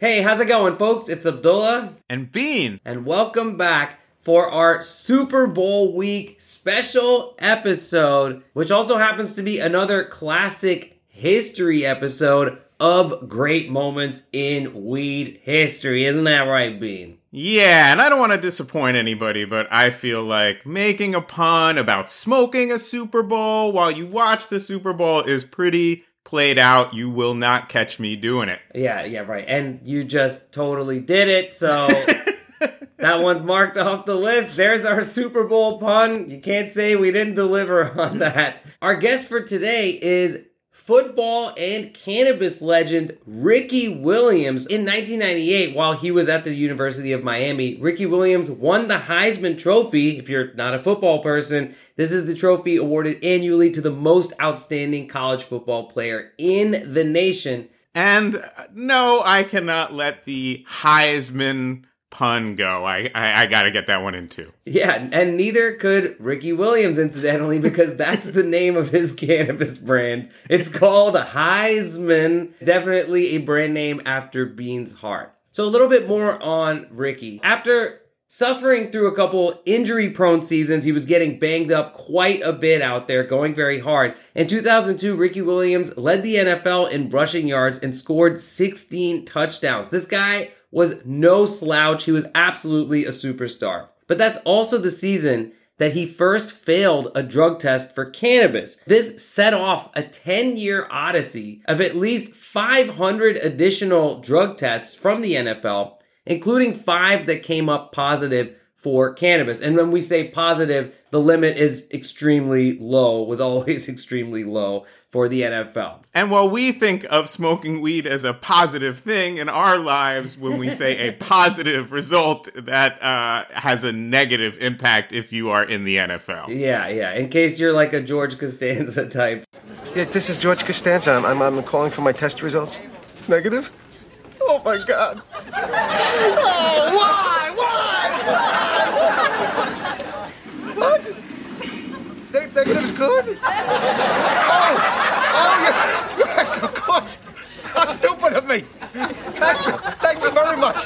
Hey, how's it going, folks? It's Abdullah, And Bean. and welcome back for our Super Bowl week special episode, which also happens to be another classic history episode of great moments in weed history. Isn't that right, Bean? Yeah, and I don't want to disappoint anybody, but I feel like making a pun about smoking a Super Bowl while you watch the Super Bowl is pretty played out. You will not catch me doing it. Yeah, yeah, right. And you just totally did it, so that one's marked off the list. There's our Super Bowl pun. You can't say we didn't deliver on that. Our guest for today is football and cannabis legend Ricky Williams. In 1998, while he was at the University of Miami, Ricky Williams won the Heisman Trophy. If you're not a football person, this is the trophy awarded annually to the most outstanding college football player in the nation. And uh, no, I cannot let the Heisman pun go. I, I, I gotta get that one in too. Yeah, and neither could Ricky Williams, incidentally, because that's the name of his cannabis brand. It's called Heisman. Definitely a brand name after Bean's heart. So, a little bit more on Ricky. After suffering through a couple injury prone seasons, he was getting banged up quite a bit out there, going very hard. In 2002, Ricky Williams led the NFL in rushing yards and scored 16 touchdowns. This guy was no slouch. He was absolutely a superstar. But that's also the season that he first failed a drug test for cannabis. This set off a 10 year odyssey of at least 500 additional drug tests from the NFL, including five that came up positive for cannabis. And when we say positive, the limit is extremely low, was always extremely low for the NFL. And while we think of smoking weed as a positive thing in our lives, when we say a positive result, that uh, has a negative impact if you are in the NFL. Yeah, yeah. In case you're like a George Costanza type. Yeah, this is George Costanza. I'm, I'm, I'm calling for my test results. Negative? Oh my God. Oh, why? Why? What? Ne- negative's good? Oh, oh, yes, of course. How stupid of me. Thank you. Thank you very much.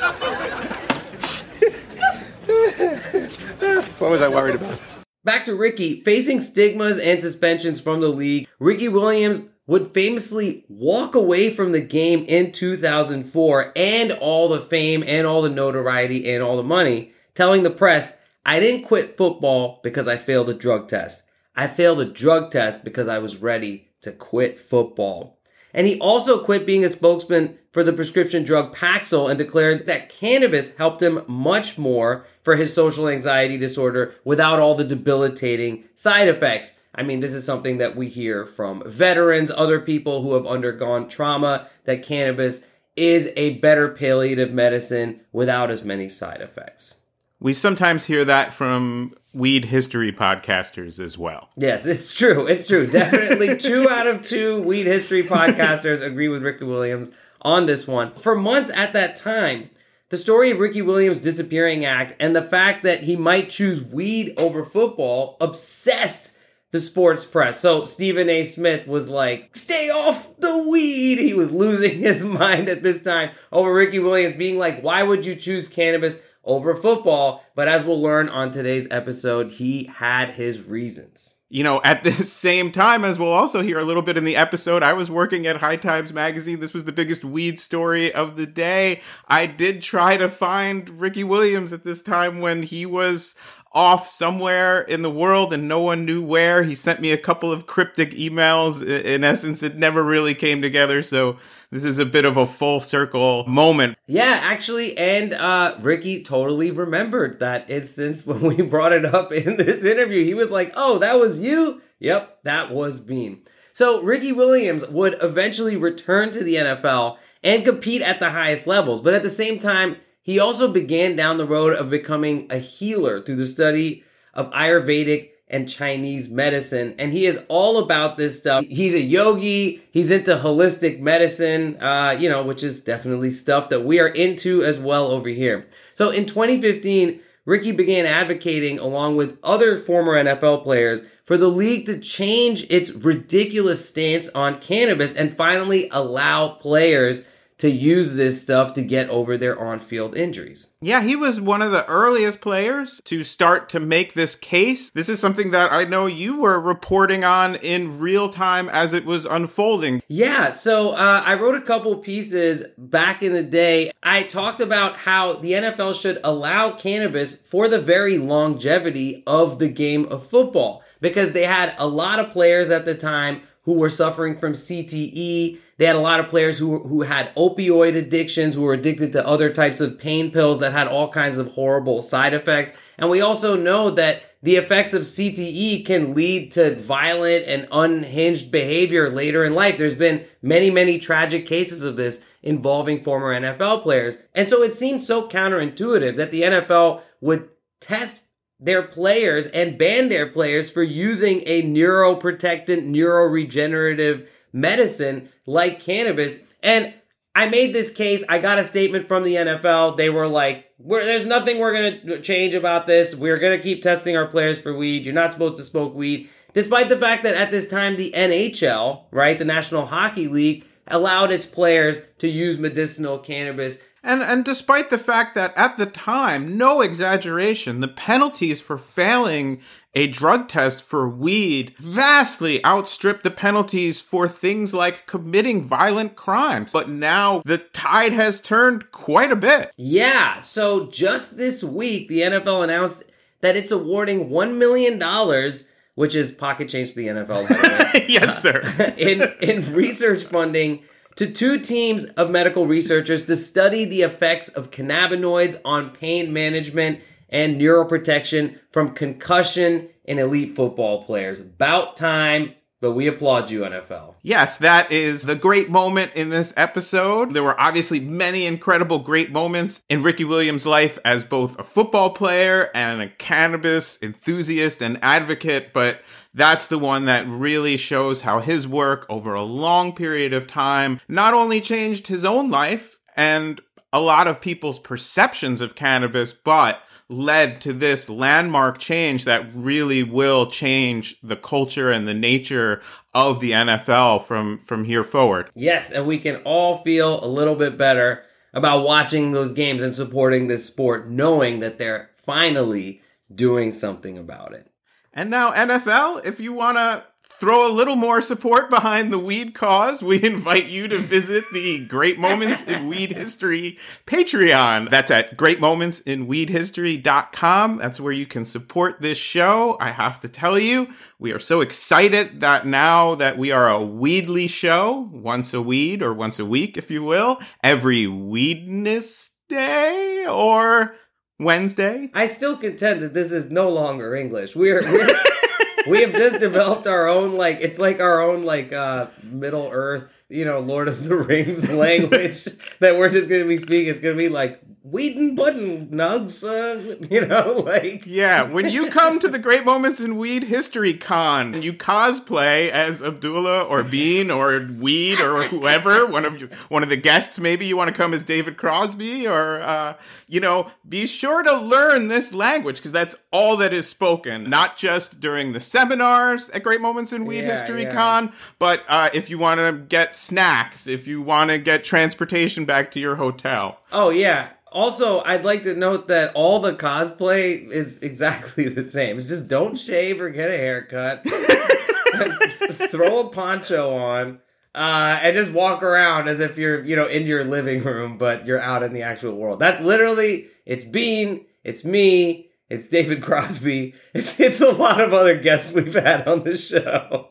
what was I worried about? Back to Ricky. Facing stigmas and suspensions from the league, Ricky Williams would famously walk away from the game in 2004 and all the fame and all the notoriety and all the money, telling the press, I didn't quit football because I failed a drug test. I failed a drug test because I was ready to quit football. And he also quit being a spokesman for the prescription drug Paxil and declared that cannabis helped him much more for his social anxiety disorder without all the debilitating side effects. I mean, this is something that we hear from veterans, other people who have undergone trauma, that cannabis is a better palliative medicine without as many side effects. We sometimes hear that from weed history podcasters as well. Yes, it's true. It's true. Definitely two out of two weed history podcasters agree with Ricky Williams on this one. For months at that time, the story of Ricky Williams' disappearing act and the fact that he might choose weed over football obsessed the sports press. So Stephen A. Smith was like, stay off the weed. He was losing his mind at this time over Ricky Williams being like, why would you choose cannabis over football? But as we'll learn on today's episode, he had his reasons. You know, at the same time, as we'll also hear a little bit in the episode, I was working at High Times Magazine. This was the biggest weed story of the day. I did try to find Ricky Williams at this time when he was off somewhere in the world and no one knew where. He sent me a couple of cryptic emails. In essence, it never really came together. So this is a bit of a full circle moment. Yeah, actually, and uh, Ricky totally remembered that instance when we brought it up in this interview. He was like, "Oh, that was you." Yep, that was Bean. So Ricky Williams would eventually return to the NFL and compete at the highest levels, but at the same time, he also began down the road of becoming a healer through the study of Ayurvedic and Chinese medicine. And he is all about this stuff. He's a yogi. He's into holistic medicine, uh, you know, which is definitely stuff that we are into as well over here. So in 2015, Ricky began advocating along with other former NFL players for the league to change its ridiculous stance on cannabis and finally allow players to use this stuff to get over their on field injuries. Yeah, he was one of the earliest players to start to make this case. This is something that I know you were reporting on in real time as it was unfolding. Yeah, so uh, I wrote a couple pieces back in the day. I talked about how the NFL should allow cannabis for the very longevity of the game of football because they had a lot of players at the time who were suffering from CTE they had a lot of players who, who had opioid addictions, who were addicted to other types of pain pills that had all kinds of horrible side effects. And we also know that the effects of CTE can lead to violent and unhinged behavior later in life. There's been many, many tragic cases of this involving former NFL players. And so it seems so counterintuitive that the NFL would test their players and ban their players for using a neuroprotectant, neuroregenerative medicine like cannabis. And I made this case. I got a statement from the NFL. They were like, there's nothing we're going to change about this. We're going to keep testing our players for weed. You're not supposed to smoke weed. Despite the fact that at this time, the NHL, right, the National Hockey League, allowed its players to use medicinal cannabis and and despite the fact that at the time, no exaggeration, the penalties for failing a drug test for weed vastly outstripped the penalties for things like committing violent crimes. But now the tide has turned quite a bit. Yeah, so just this week the NFL announced that it's awarding 1 million dollars which is pocket change to the NFL. yes, sir. in in research funding to two teams of medical researchers to study the effects of cannabinoids on pain management and neuroprotection from concussion in elite football players. About time but we applaud you, NFL. Yes, that is the great moment in this episode. There were obviously many incredible great moments in Ricky Williams' life as both a football player and a cannabis enthusiast and advocate, but that's the one that really shows how his work over a long period of time not only changed his own life and a lot of people's perceptions of cannabis, but led to this landmark change that really will change the culture and the nature of the NFL from from here forward. Yes, and we can all feel a little bit better about watching those games and supporting this sport knowing that they're finally doing something about it. And now NFL, if you want to throw a little more support behind the weed cause, we invite you to visit the Great Moments in Weed History Patreon. That's at greatmomentsinweedhistory.com. That's where you can support this show. I have to tell you, we are so excited that now that we are a weedly show, once a weed or once a week, if you will, every weedness day or Wednesday. I still contend that this is no longer English. We're, we're we have just developed our own like it's like our own like uh Middle Earth, you know, Lord of the Rings language that we're just gonna be speaking. It's gonna be like Weedin button nugs, uh, you know, like yeah. When you come to the Great Moments in Weed History Con and you cosplay as Abdullah or Bean or Weed or whoever, one of you, one of the guests, maybe you want to come as David Crosby or uh, you know, be sure to learn this language because that's all that is spoken, not just during the seminars at Great Moments in Weed yeah, History yeah. Con, but uh, if you want to get snacks, if you want to get transportation back to your hotel. Oh yeah, also, I'd like to note that all the cosplay is exactly the same. It's just don't shave or get a haircut. throw a poncho on. Uh, and just walk around as if you're, you know, in your living room, but you're out in the actual world. That's literally, it's Bean, it's me, it's David Crosby, it's, it's a lot of other guests we've had on the show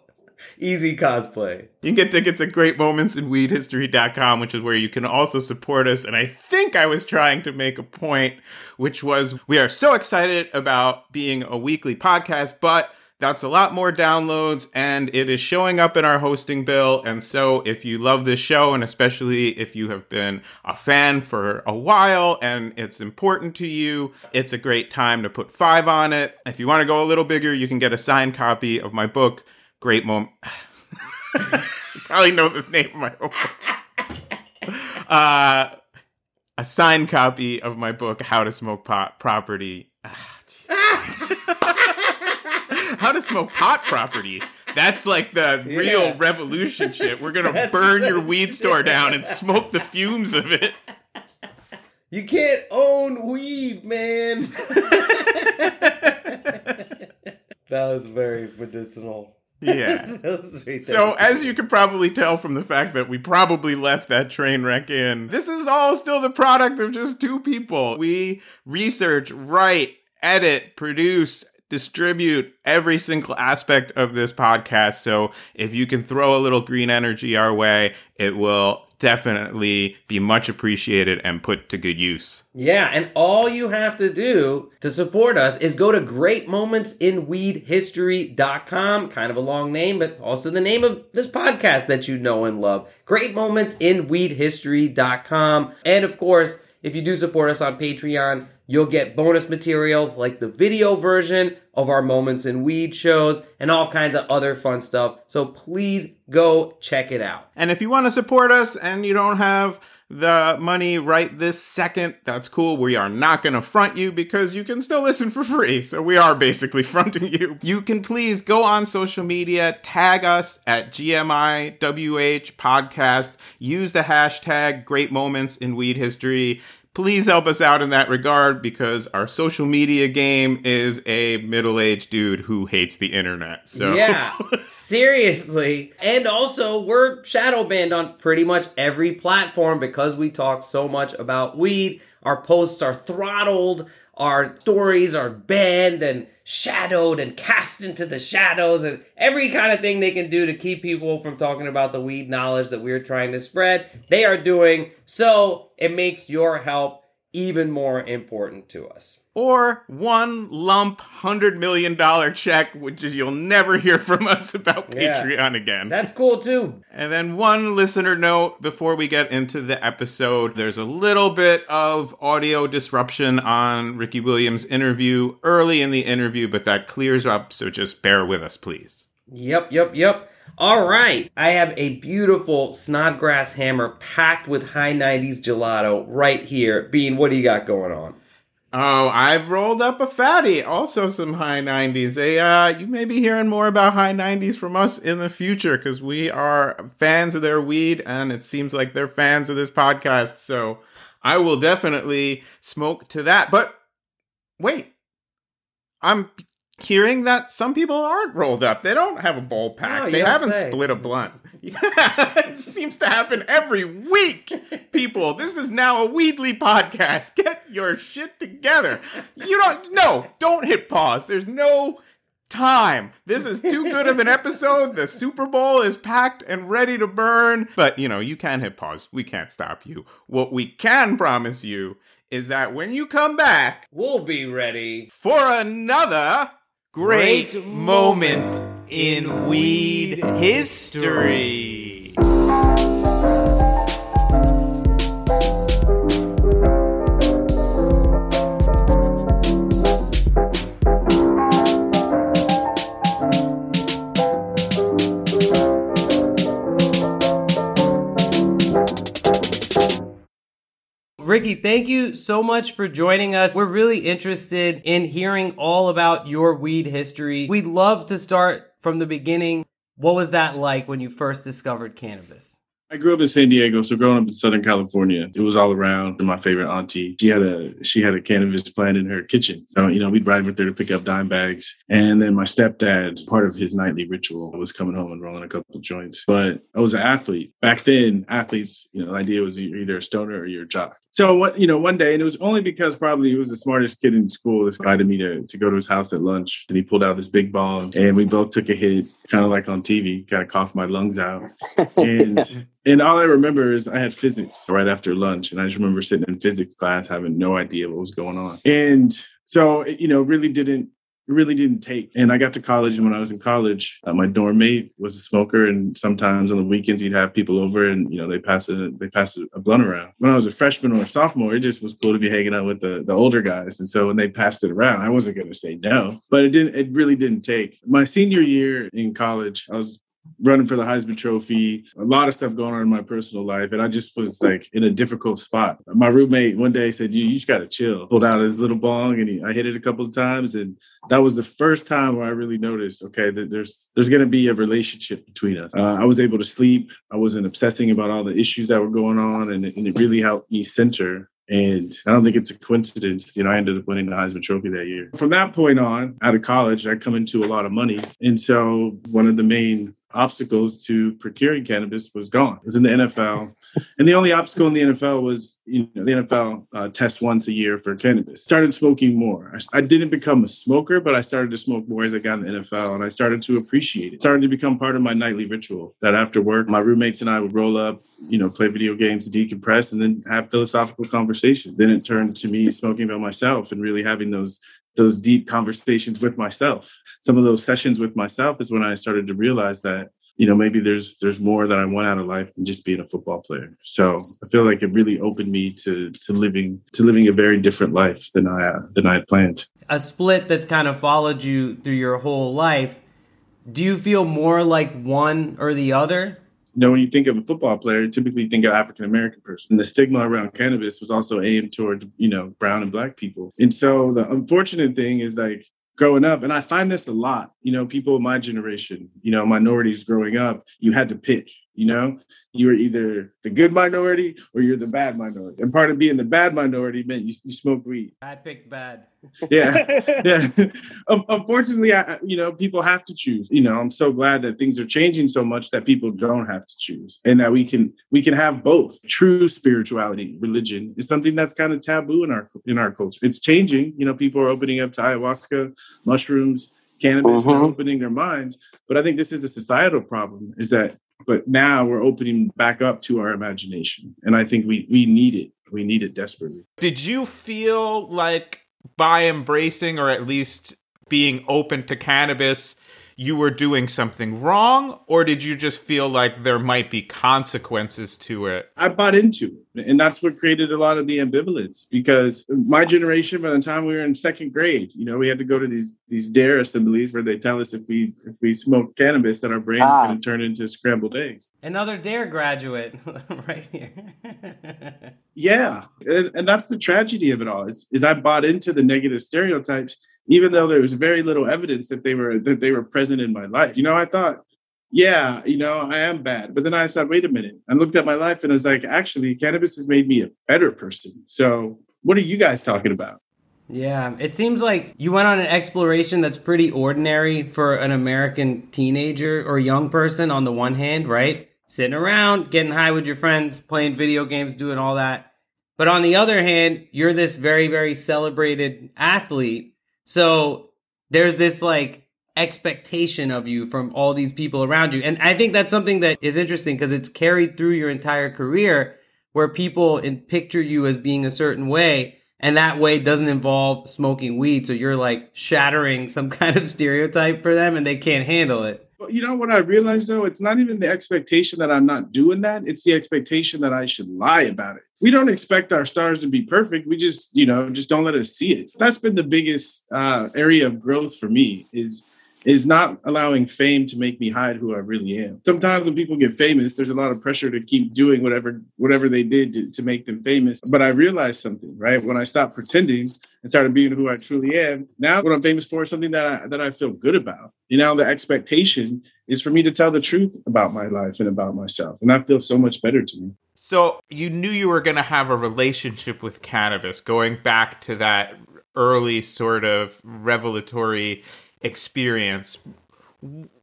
easy cosplay. You can get tickets at greatmomentsInWeedHistory.com, which is where you can also support us. And I think I was trying to make a point, which was we are so excited about being a weekly podcast, but that's a lot more downloads and it is showing up in our hosting bill. And so if you love this show, and especially if you have been a fan for a while and it's important to you, it's a great time to put five on it. If you want to go a little bigger, you can get a signed copy of my book, great moment. probably know the name of my book. Uh, a signed copy of my book, How to Smoke Pot Property. Ah, How to Smoke Pot Property. That's like the Yeah. real revolution shit. We're gonna burn the your weed shit. store down and smoke the fumes of it. You can't own weed, man. that was very medicinal. Yeah. that was very So, as you can probably tell from the fact that we probably left that train wreck in, this is all still the product of just two people. We research, write, edit, produce, distribute every single aspect of this podcast. So, if you can throw a little green energy our way, it will definitely be much appreciated and put to good use. Yeah, and all you have to do to support us is go to greatmomentsinweedhistory.com. Kind of a long name, but also the name of this podcast that you know and love. Greatmomentsinweedhistory.com. And of course, if you do support us on Patreon, you'll get bonus materials like the video version of our Moments in Weed shows and all kinds of other fun stuff. So please go check it out. And if you want to support us and you don't have the money right this second, that's cool. We are not going to front you because you can still listen for free. So we are basically fronting you. You can please go on social media, tag us at GMIWH podcast, use the hashtag great moments in weed history. Please help us out in that regard because our social media game is a middle aged dude who hates the internet. So Yeah, seriously. And also, we're shadow banned on pretty much every platform because we talk so much about weed. Our posts are throttled, our stories are banned and shadowed and cast into the shadows, and every kind of thing they can do to keep people from talking about the weed knowledge that we're trying to spread, they are doing. So it makes your help even more important to us. Or one lump hundred million dollar check, which is you'll never hear from us about Yeah. Patreon again. That's cool too. and then one listener note before we get into the episode. There's a little bit of audio disruption on Ricky Williams' interview early in the interview, but that clears up, so just bear with us, please. Yep, yep, yep. All right. I have a beautiful Snodgrass hammer packed with high 90s gelato right here. Bean, what do you got going on? Oh, I've rolled up a fatty. Also, some high 90s. They, uh, you may be hearing more about high 90s from us in the future because we are fans of their weed and it seems like they're fans of this podcast. So I will definitely smoke to that. But wait, I'm hearing that some people aren't rolled up. They don't have a bowl pack. No, they haven't say. split a blunt. Yeah, it seems to happen every week. People, this is now a Weedly podcast. Get your shit together. You don't no, don't hit pause. There's no time. This is too good of an episode. The Super Bowl is packed and ready to burn. But you know, you can hit pause. We can't stop you. What we can promise you is that when you come back, We'll be ready. for another great, moment in weed history. Ricky, thank you so much for joining us. We're really interested in hearing all about your weed history. We'd love to start from the beginning. What was that like when you first discovered cannabis? I grew up in San Diego, so growing up in Southern California, it was all around. My favorite auntie, she had a she had a cannabis plant in her kitchen. So you know, we'd ride with her to pick up dime bags. And then my stepdad, part of his nightly ritual was coming home and rolling a couple joints. But I was an athlete back then. Athletes, you know, the idea was you're either a stoner or you're a jock. So what you know, one day, and it was only because probably he was the smartest kid in school. This invited me to to go to his house at lunch, and he pulled out this big ball, and we both took a hit, kind of like on TV, kind of coughed my lungs out, and and all I remember is I had physics right after lunch, and I just remember sitting in physics class having no idea what was going on, and so you know, really didn't really didn't take. And I got to college, and when I was in college, uh, my dorm mate was a smoker, and sometimes on the weekends he'd have people over, and you know they pass a they passed a, a blunt around. When I was a freshman or a sophomore, it just was cool to be hanging out with the the older guys, and so when they passed it around, I wasn't going to say no, but it didn't. It really didn't take. My senior year in college, I was running for the Heisman Trophy, a lot of stuff going on in my personal life. And I just was like in a difficult spot. My roommate one day said, You, you just got to chill. Pulled out his little bong and he, I hit it a couple of times. And that was the first time where I really noticed, okay, that there's there's going to be a relationship between us. Uh, I was able to sleep. I wasn't obsessing about all the issues that were going on. And and it really helped me center and I don't think it's a coincidence. You know, I ended up winning the Heisman Trophy that year. From that point on, out of college, I come into a lot of money. And so one of the main obstacles to procuring cannabis was gone. It was in the NFL, and the only obstacle in the NFL was you know the NFL uh, tests once a year for cannabis. Started smoking more. I, I, didn't become a smoker, but I started to smoke more as I got in the NFL, and I started to appreciate it. Started to become part of my nightly ritual. That after work, my roommates and I would roll up, you know, play video games, decompress, and then have philosophical conversation. Then it turned to me smoking by myself and really having those those deep conversations with myself. Some of those sessions with myself is when I started to realize that you know maybe there's there's more that I want out of life than just being a football player. So I feel like it really opened me to to living to living a very different life than I than I had planned. A split that's kind of followed you through your whole life. Do you feel more like one or the other? You know, when you think of a football player, you typically think of African American person. And the stigma around cannabis was also aimed toward, you know, brown and black people. And so the unfortunate thing is like growing up, and I find this a lot, you know, people of my generation, you know, minorities growing up, you had to pick, you know, you're either the good minority or you're the bad minority. And part of being the bad minority meant you, you smoke weed. I picked bad. yeah. Yeah. Unfortunately, I, you know, people have to choose. You know, I'm so glad that things are changing so much that people don't have to choose and that we can we can have both. True spirituality, religion is something that's kind of taboo in our in our culture. It's changing. You know, people are opening up to ayahuasca, mushrooms, cannabis, mm-hmm. they're opening their minds. But I think this is a societal problem is that but now we're opening back up to our imagination and i think we we need it. We need it desperately. Did you feel like by embracing or at least being open to cannabis you were doing something wrong or did you just feel like there might be consequences to it? I bought into it and that's what created a lot of the ambivalence because my generation by the time we were in second grade you know we had to go to these these dare assemblies where they tell us if we if we smoke cannabis that our brain is ah. going to turn into scrambled eggs. Another dare graduate right here. Yeah and, and that's the tragedy of it all is, is i bought into the negative stereotypes even though there was very little evidence that they were that they were present in my life. You know, I thought, yeah, you know, I am bad. But then I said, wait a minute. I looked at my life and I was like, actually, cannabis has made me a better person. So what are you guys talking about? Yeah, it seems like you went on an exploration that's pretty ordinary for an American teenager or young person on the one hand, right? Sitting around, getting high with your friends, playing video games, doing all that. But on the other hand, you're this very, very celebrated athlete so there's this like expectation of you from all these people around you. And I think that's something that is interesting because it's carried through your entire career where people in, picture you as being a certain way and that way doesn't involve smoking weed. So you're like shattering some kind of stereotype for them and they can't handle it you know what I realized though? It's not even the expectation that I'm not doing that. It's the expectation that I should lie about it. We don't expect our stars to be perfect. We just, you know, just don't let us see it. That's been the biggest uh, area of growth for me is is not allowing fame to make me hide who I really am. Sometimes when people get famous, there's a lot of pressure to keep doing whatever whatever they did to, to make them famous. But I realized something, right? When I stopped pretending and started being who I truly am, now what I'm famous for is something that I that I feel good about. You know, the expectation is for me to tell the truth about my life and about myself. And that feels so much better to me. So you knew you were going to have a relationship with cannabis going back to that early sort of revelatory experience.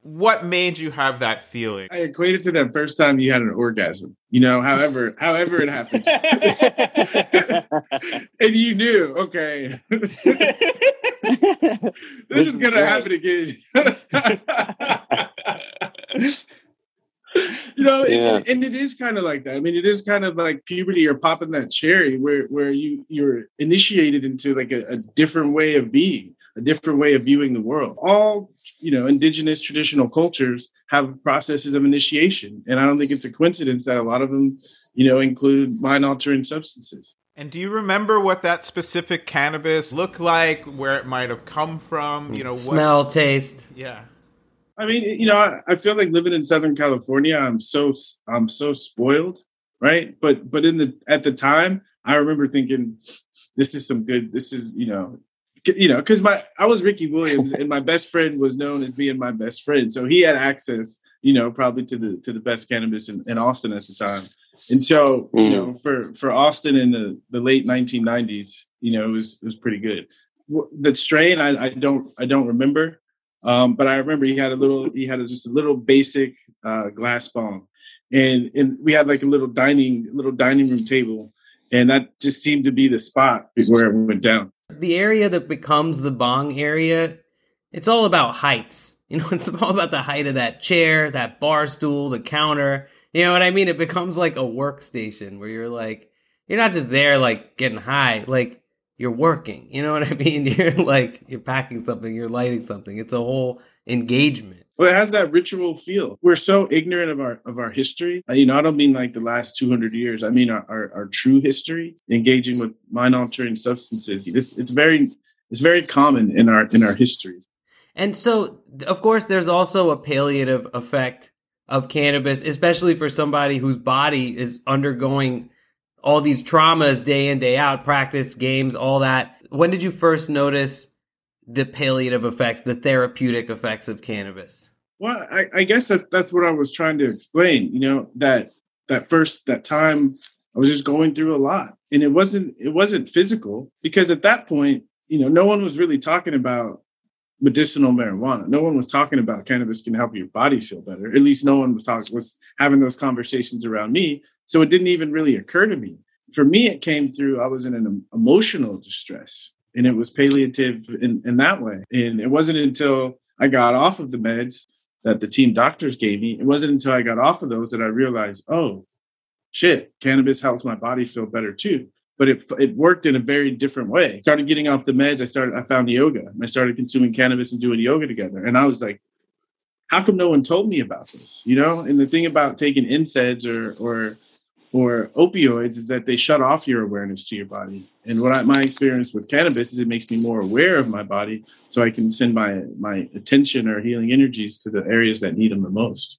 What made you have that feeling? I equated to that first time you had an orgasm you know however however it happened. And you knew okay. This, this, is gonna great. happen again. You know yeah. and, and, it is kind of like that. I mean it is kind of like puberty or popping that cherry where where you you're initiated into like a, a different way of being a different way of viewing the world. All, you know, indigenous traditional cultures have processes of initiation. And I don't think it's a coincidence that a lot of them, you know, include mind altering substances. And do you remember what that specific cannabis looked like, where it might have come from? You know, smell, what... taste. Yeah. I mean, you know, I, I feel like living in Southern California, I'm so I'm so spoiled, right? But but in the at the time, I remember thinking, this is some good. This is you know, you know, because my I was Ricky Williams, and my best friend was known as being my best friend, so he had access, you know, probably to the to the best cannabis in, in Austin at the time. And so, you know, for for Austin in the, the late 1990s, you know, it was it was pretty good. The strain, I, I don't I don't remember, um, but I remember he had a little he had a, just a little basic uh, glass bong, and and we had like a little dining little dining room table, and that just seemed to be the spot where it went down. The area that becomes the bong area, it's all about heights. You know, it's all about the height of that chair, that bar stool, the counter you know what I mean? It becomes like a workstation where you're like, you're not just there like getting high, like you're working. You know what I mean? You're like, you're packing something, you're lighting something. It's a whole engagement. Well, it has that ritual feel. We're so ignorant of our of our history. Uh, you know, I don't mean like the last 200 years. I mean our, our, our true history, engaging with mind altering substances. It's, it's very it's very common in our in our history. And so, of course, there's also a palliative effect of cannabis, especially for somebody whose body is undergoing all these traumas day in, day out, practice, games, all that. When did you first notice the palliative effects, the therapeutic effects of cannabis? Well, I, I guess that's that's what I was trying to explain. You know, that that first that time I was just going through a lot. And it wasn't it wasn't physical because at that point, you know, no one was really talking about medicinal marijuana. No one was talking about cannabis can help your body feel better. At least no one was talking was having those conversations around me. So it didn't even really occur to me. For me, it came through. I was in an emotional distress, and it was palliative in, in that way. And it wasn't until I got off of the meds that the team doctors gave me. It wasn't until I got off of those that I realized, oh, shit, cannabis helps my body feel better too but it it worked in a very different way. I started getting off the meds. I started I found yoga. I started consuming cannabis and doing yoga together. And I was like, how come no one told me about this? You know? And the thing about taking NSAIDs or or or opioids is that they shut off your awareness to your body. And what I, my experience with cannabis is it makes me more aware of my body, so I can send my my attention or healing energies to the areas that need them the most.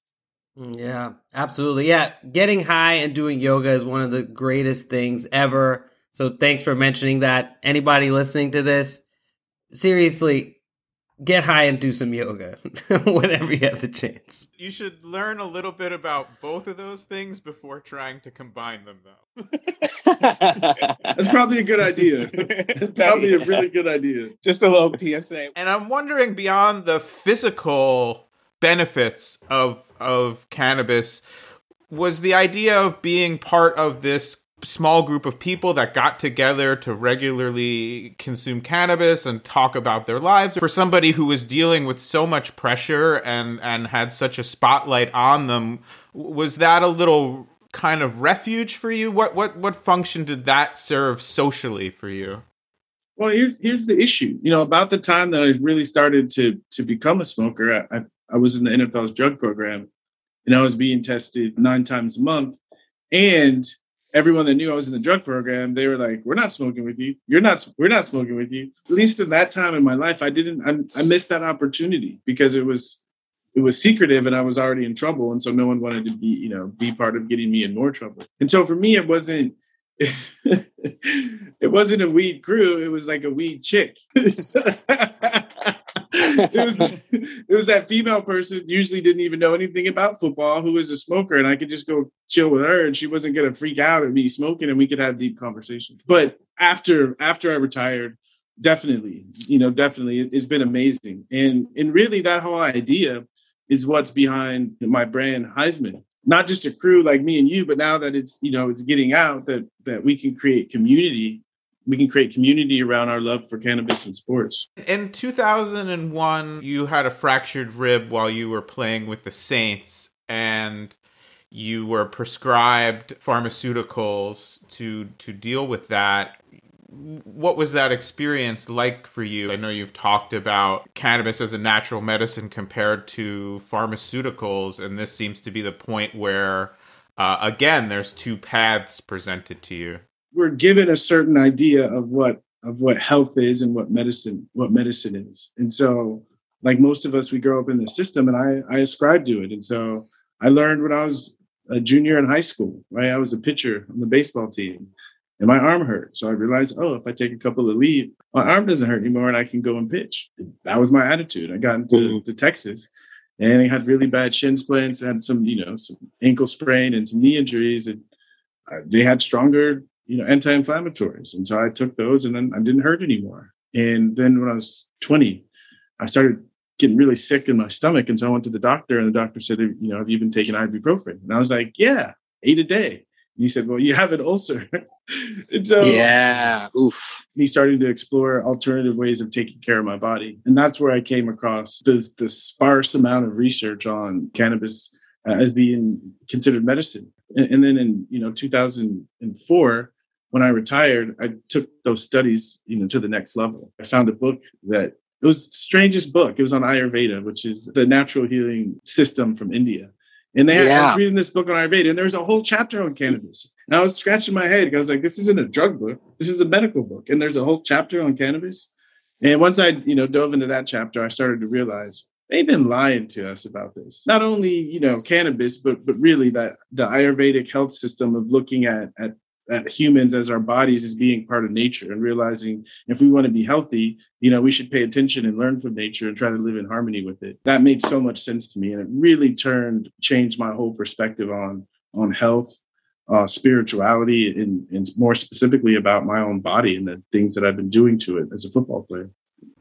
Mm, yeah, absolutely. Yeah, getting high and doing yoga is one of the greatest things ever. So thanks for mentioning that. Anybody listening to this, seriously, get high and do some yoga whenever you have the chance. You should learn a little bit about both of those things before trying to combine them, though. That's probably a good idea. That's probably a really good idea. Just a little PSA. And I'm wondering beyond the physical benefits of of cannabis was the idea of being part of this small group of people that got together to regularly consume cannabis and talk about their lives. For somebody who was dealing with so much pressure and and had such a spotlight on them was that a little kind of refuge for you? What what what function did that serve socially for you? Well here's here's the issue. You know about the time that i really started to to become a smoker i i was in the nfl's drug program and i was being tested nine times a month and everyone that knew I was in the drug program, they were like, "We're not smoking with you. You're not. We're not smoking with you." At least in that time in my life, I didn't. I, I, missed that opportunity because it was it was secretive, and I was already in trouble, and so no one wanted to be, you know, be part of getting me in more trouble. And so for me, it wasn't. it wasn't a weed crew. It was like a weed chick. it was it was that female person usually didn't even know anything about football who was a smoker and I could just go chill with her and she wasn't gonna freak out at me smoking and we could have deep conversations. But after after I retired, definitely, you know, definitely it's been amazing. And and really that whole idea is what's behind my brand heisman Not just a crew like me and you, but now that it's you know it's getting out that that we can create community we can create community around our love for cannabis and sports. In 2001, you had a fractured rib while you were playing with the Saints, and you were prescribed pharmaceuticals to to deal with that. What was that experience like for you? I know you've talked about cannabis as a natural medicine compared to pharmaceuticals, and this seems to be the point where, uh, again, there's two paths presented to you we're given a certain idea of what of what health is and what medicine what medicine is and so like most of us, we grow up in the system, and I I ascribe to it. And so I learned when I was a junior in high school, right? I was a pitcher on the baseball team, and my arm hurt. So I realized, oh, if I take a couple of Aleve, my arm doesn't hurt anymore, and I can go and pitch. That was my attitude. I got into mm-hmm. to Texas, and I had really bad shin splints, had some, you know, some ankle sprain and some knee injuries, and uh, they had stronger, you know, anti-inflammatories, and so I took those, and then I didn't hurt anymore. And then when I was 20, I started getting really sick in my stomach. And so I went to the doctor, and the doctor said, you know, have you been taking ibuprofen? And I was like, yeah, eight a day. And he said, well, you have an ulcer. and so yeah, oof. He started to explore alternative ways of taking care of my body. And that's where I came across the, the sparse amount of research on cannabis uh, as being considered medicine. And, and then in, you know, 2004, when I retired, I took those studies, you know, to the next level. I found a book that it was the strangest book. It was on Ayurveda, which is the natural healing system from India. And they had. I was reading this book on Ayurveda, and there was a whole chapter on cannabis. And I was scratching my head. I was like, this isn't a drug book. This is a medical book. And there's a whole chapter on cannabis. And once I, you know, dove into that chapter, I started to realize they've been lying to us about this. Not only, you know, cannabis, but but really that the Ayurvedic health system of looking at at at humans as our bodies as being part of nature and realizing if we want to be healthy you know we should pay attention and learn from nature and try to live in harmony with it. That made so much sense to me and it really turned changed my whole perspective on on health uh, spirituality and, and more specifically about my own body and the things that i've been doing to it as a football player.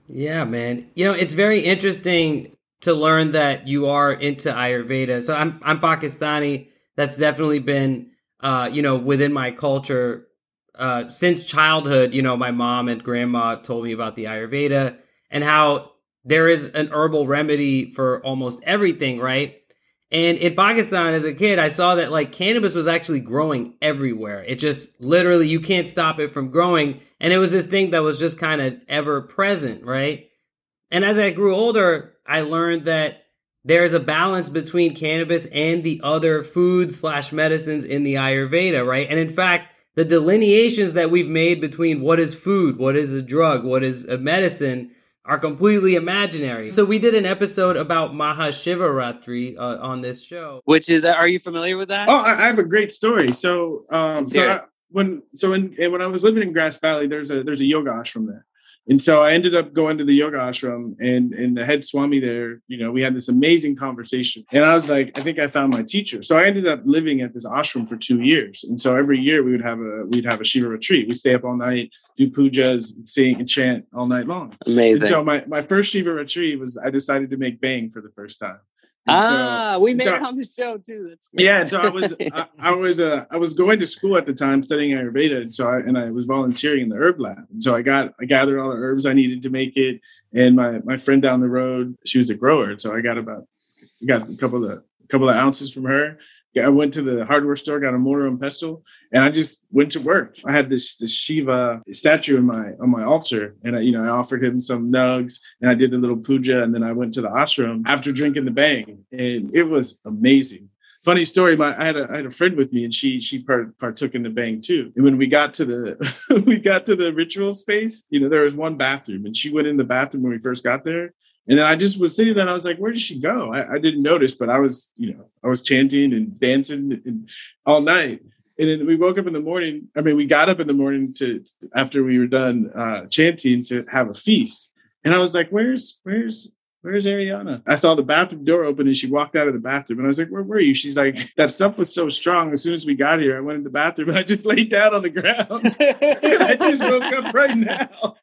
Yeah man. You know it's very interesting to learn that you are into ayurveda so i'm i'm pakistani that's definitely been uh, you know, within my culture, uh, since childhood, you know, my mom and grandma told me about the Ayurveda and how there is an herbal remedy for almost everything, right? And in Pakistan, as a kid, I saw that like cannabis was actually growing everywhere. It just literally, you can't stop it from growing. And it was this thing that was just kind of ever present, right? And as I grew older, I learned that there's a balance between cannabis and the other foods slash medicines in the Ayurveda, right? And in fact, the delineations that we've made between what is food, what is a drug, what is a medicine are completely imaginary. So we did an episode about Mahashivaratri uh, on this show. Which is, are you familiar with that? Oh, I have a great story. So, um, so I, when so in, when I was living in Grass Valley, there's a there's a yoga ashram there, and so I ended up going to the yoga ashram and and the head swami there, you know, we had this amazing conversation. And I was like, I think I found my teacher. So I ended up living at this ashram for two years. And so every year we would have a we'd have a Shivaratri. We stay up all night, do pujas, sing and chant all night long. Amazing. And so my, my first Shivaratri was I decided to make bhang for the first time. Ah, so, we made so, it on the show too. That's great. yeah. So I was I, I, was uh, I was going to school at the time studying Ayurveda, and so I and I was volunteering in the herb lab. And so I got I gathered all the herbs I needed to make it. And my my friend down the road, she was a grower, so I got about got a couple of a couple of ounces from her, I went to the hardware store, got a mortar and pestle, and I just went to work. I had this this Shiva statue in my on my altar, and I, you know I offered him some nugs, and I did a little puja, and then I went to the ashram after drinking the bhang, and it was amazing. Funny story, my I had a I had a friend with me, and she she part, partook in the bhang too. And when we got to the we got to the ritual space, you know there was one bathroom, and she went in the bathroom when we first got there, and then I just was sitting there and I was like, where did she go? I, I didn't notice, but I was, you know, I was chanting and dancing and all night. And then we woke up in the morning. I mean, we got up in the morning to after we were done uh, chanting to have a feast. And I was like, where's where's where's Ariana? I saw the bathroom door open and she walked out of the bathroom. And I was like, where were you? She's like, that stuff was so strong. As soon as we got here, I went in the bathroom and I just laid down on the ground. I just woke up right now.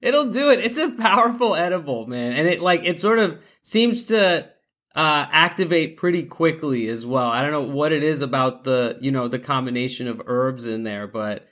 It'll do it. It's a powerful edible, man. And it like, it sort of seems to uh, activate pretty quickly as well. I don't know what it is about the, you know, the combination of herbs in there, but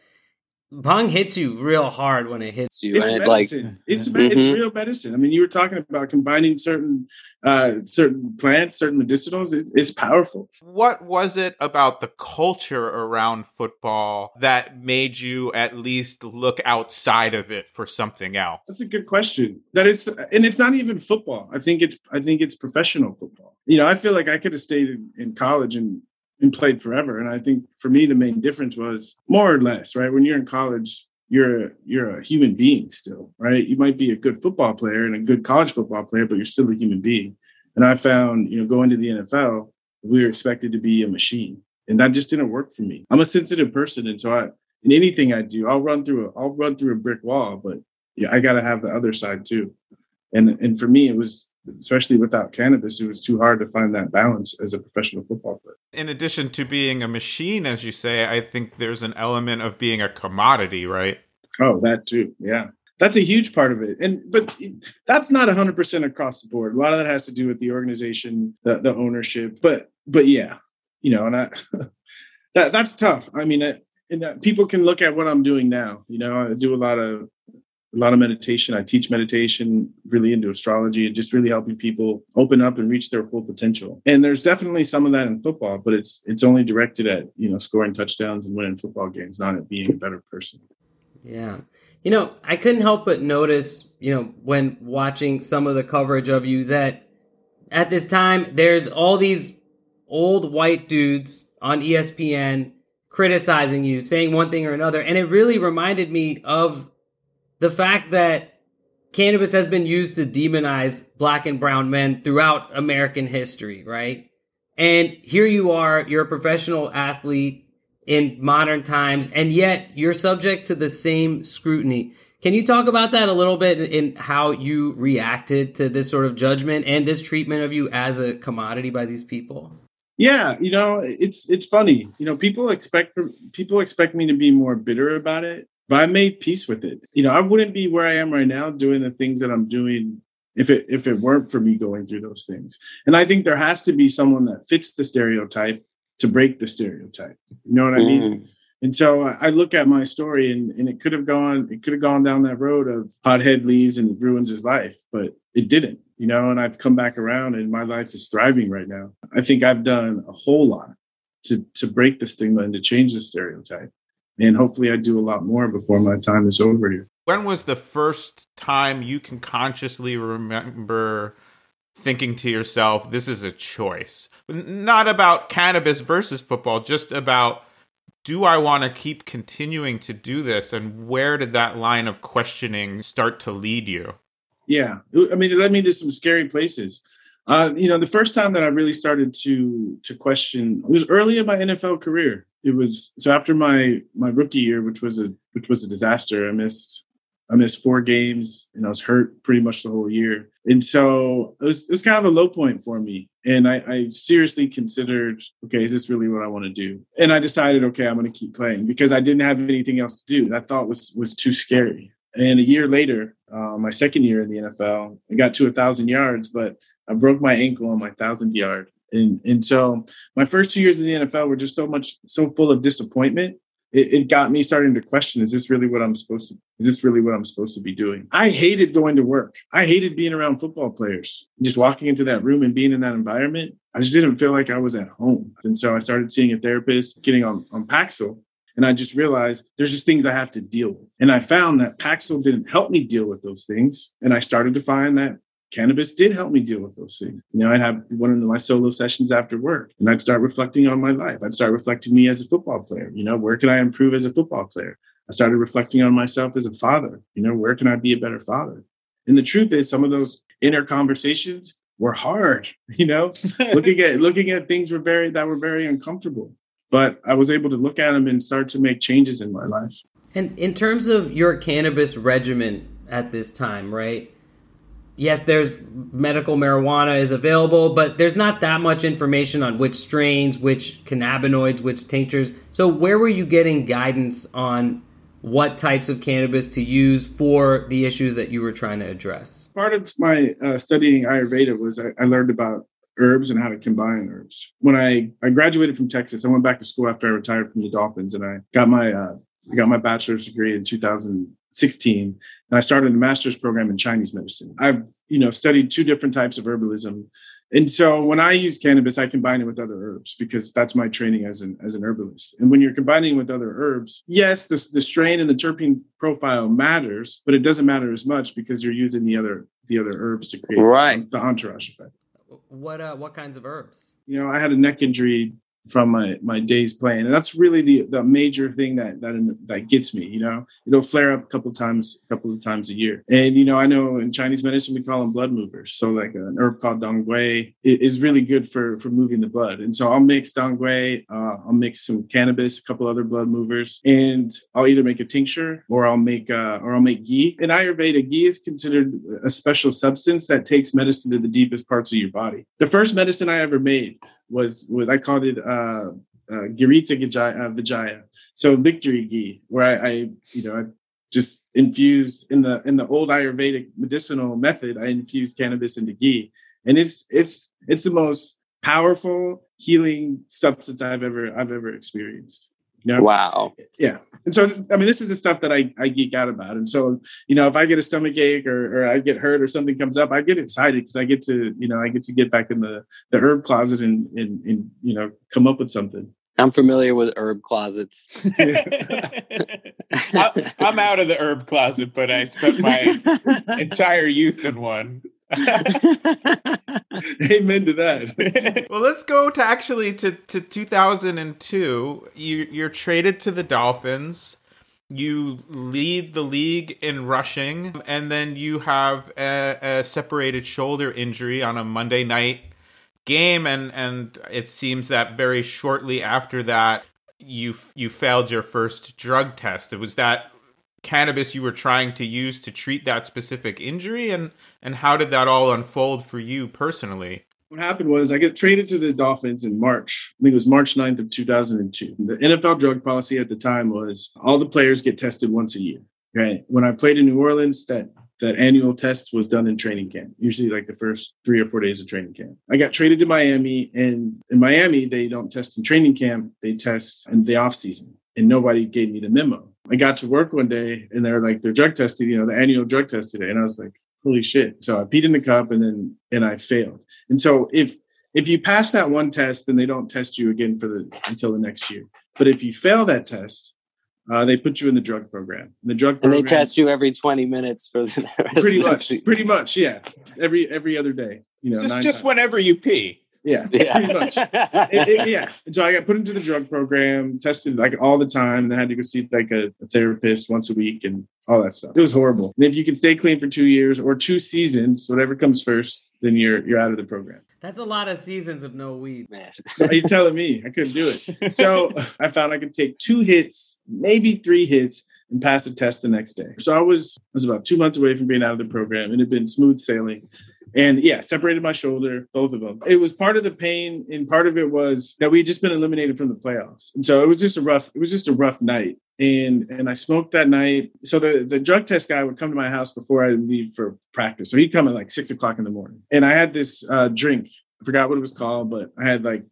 Bhang hits you real hard when it hits you. It's medicine. Like, it's mm-hmm. it's real medicine. I mean, you were talking about combining certain uh, certain plants, certain medicinals. It, it's powerful. What was it about the culture around football that made you at least look outside of it for something else? That's a good question. That it's and it's not even football. I think it's I think it's professional football. You know, I feel like I could have stayed in, in college and and played forever. And I think for me, the main difference was more or less, right? When you're in college, you're a, you're a human being still, right? You might be a good football player and a good college football player, but you're still a human being. And I found, you know, going to the NFL, we were expected to be a machine, and that just didn't work for me. I'm a sensitive person, and so I, in anything I do, I'll run through a, I'll run through a brick wall, but yeah, I got to have the other side too. And and for me, it was especially without cannabis, it was too hard to find that balance as a professional football player. In addition to being a machine, as you say, I think there's an element of being a commodity, right? Oh, that too. Yeah. That's a huge part of it. And but that's not 100% across the board. A lot of that has to do with the organization, the, the ownership. But but yeah, you know, and I that that's tough. I mean, and uh, people can look at what I'm doing now. You know, I do a lot of a lot of meditation. I teach meditation, really into astrology, and just really helping people open up and reach their full potential. And there's definitely some of that in football, but it's it's only directed at you know scoring touchdowns and winning football games, not at being a better person. Yeah. You know, I couldn't help but notice, you know, when watching some of the coverage of you that at this time there's all these old white dudes on ESPN criticizing you, saying one thing or another. And it really reminded me of the fact that cannabis has been used to demonize black and brown men throughout American history, right? And here you are, you're a professional athlete in modern times, and yet you're subject to the same scrutiny. Can you talk about that a little bit in how you reacted to this sort of judgment and this treatment of you as a commodity by these people? Yeah, you know, it's it's funny. You know, people expect people expect me to be more bitter about it, but I made peace with it. You know, I wouldn't be where I am right now doing the things that I'm doing if it if it weren't for me going through those things. And I think there has to be someone that fits the stereotype to break the stereotype. You know what I mean? Mm. And so I look at my story and, and it could have gone it could have gone down that road of pothead leaves and ruins his life, but it didn't, you know, and I've come back around and my life is thriving right now. I think I've done a whole lot to to break the stigma and to change the stereotype and hopefully I do a lot more before my time is over here. When was the first time you can consciously remember thinking to yourself, this is a choice? Not about cannabis versus football, just about do I want to keep continuing to do this? And where did that line of questioning start to lead you? Yeah. I mean, it led me to some scary places. Uh, you know, the first time that I really started to to question it was early in my NFL career. It was so after my my rookie year, which was a which was a disaster. I missed I missed four games and I was hurt pretty much the whole year. And so it was it was kind of a low point for me. And I, I seriously considered, okay, is this really what I want to do? And I decided, okay, I'm going to keep playing because I didn't have anything else to do. That I thought was was too scary. And a year later, uh, my second year in the NFL, I got to a thousand yards, but I broke my ankle on my thousandth yard. And, and so my first two years in the NFL were just so much, so full of disappointment. It, it got me starting to question, is this really what I'm supposed to, is this really what I'm supposed to be doing? I hated going to work. I hated being around football players, just walking into that room and being in that environment. I just didn't feel like I was at home. And so I started seeing a therapist, getting on, on Paxil. And I just realized there's just things I have to deal with. And I found that Paxil didn't help me deal with those things. And I started to find that cannabis did help me deal with those things. You know, I'd have one of my solo sessions after work and I'd start reflecting on my life. I'd start reflecting me as a football player. You know, where can I improve as a football player? I started reflecting on myself as a father. You know, where can I be a better father? And the truth is, some of those inner conversations were hard. You know, looking at looking at things were very that were very uncomfortable. But I was able to look at them and start to make changes in my life. And in terms of your cannabis regimen at this time, right? Yes, there's medical marijuana is available, but there's not that much information on which strains, which cannabinoids, which tinctures. So, where were you getting guidance on what types of cannabis to use for the issues that you were trying to address? Part of my uh, studying Ayurveda was I, I learned about herbs and how to combine herbs. When I, I graduated from Texas, I went back to school after I retired from the Dolphins, and I got my uh, I got my bachelor's degree in 2000, 16 and i started a master's program in chinese medicine. I've you know studied two different types of herbalism and so when i use cannabis i combine it with other herbs because that's my training as an as an herbalist. And when you're combining with other herbs yes the, the strain and the terpene profile matters but it doesn't matter as much because you're using the other the other herbs to create right. the entourage effect. What uh what kinds of herbs? You know i had a neck injury from my my days playing, and that's really the the major thing that that that gets me. You know, it'll flare up a couple times, a couple of times a year. And you know, I know in Chinese medicine we call them blood movers. So like an herb called dong gui is really good for for moving the blood. And so I'll mix dong gui, uh, I'll mix some cannabis, a couple other blood movers, and I'll either make a tincture or I'll make uh, or I'll make ghee. In Ayurveda, ghee is considered a special substance that takes medicine to the deepest parts of your body. The first medicine I ever made was was I called it uh, uh, Ghrita uh, Vijaya. So victory ghee, where I, I you know I just infused in the in the old Ayurvedic medicinal method. I infused cannabis into ghee, and it's it's it's the most powerful healing substance I've ever I've ever experienced. You know? Wow. Yeah. And so, I mean, this is the stuff that I, I geek out about. And so, you know, if I get a stomach ache or, or I get hurt or something comes up, I get excited because I get to, you know, I get to get back in the, the herb closet and, and, and, you know, come up with something. I'm familiar with herb closets. I'm out of the herb closet, but I spent my entire youth in one. Amen to that. well, let's go to actually to, to 2002. You, you're traded to the Dolphins. You lead the league in rushing, and then you have a, a separated shoulder injury on a Monday night game, and and it seems that very shortly after that, you you failed your first drug test. It was that cannabis you were trying to use to treat that specific injury? And and how did that all unfold for you personally? What happened was i get traded to the dolphins in march. I think it was march 9th of 2002 the nfl drug policy at the time was all the players get tested once a year right? When i played in new orleans that that annual test was done in training camp usually like the first three or four days of training camp. I got traded to miami and in miami they don't test in training camp they test in the off season and nobody gave me the memo I got to work one day and they're like, they're drug tested, you know, the annual drug test today. And I was like, holy shit. So I peed in the cup and then, and I failed. And so if, if you pass that one test, then they don't test you again for the, until the next year. But if you fail that test, uh, they put you in the drug program. The drug program, and they test you every twenty minutes for the rest pretty much, pretty much, yeah. Every every other day, you know, just just times. whenever you pee. Yeah, yeah. pretty much. it, it, yeah. So I got put into the drug program, tested like all the time, and then I had to go see like a, a, therapist once a week and all that stuff. It was horrible. And if you can stay clean for two years or two seasons, whatever comes first, then you're you're out of the program. That's a lot of seasons of no weed. You're telling me I couldn't do it. So I found I could take two hits, maybe three hits, and pass the test the next day. So I was I was about two months away from being out of the program, and it had been smooth sailing. And yeah, separated my shoulder, both of them. It was part of the pain, and part of it was that we had just been eliminated from the playoffs. And so it was just a rough, it was just a rough night. And and I smoked that night. So the, the drug test guy would come to my house before I leave for practice. So he'd come at like six o'clock in the morning. And I had this uh, drink. I forgot what it was called, but I had like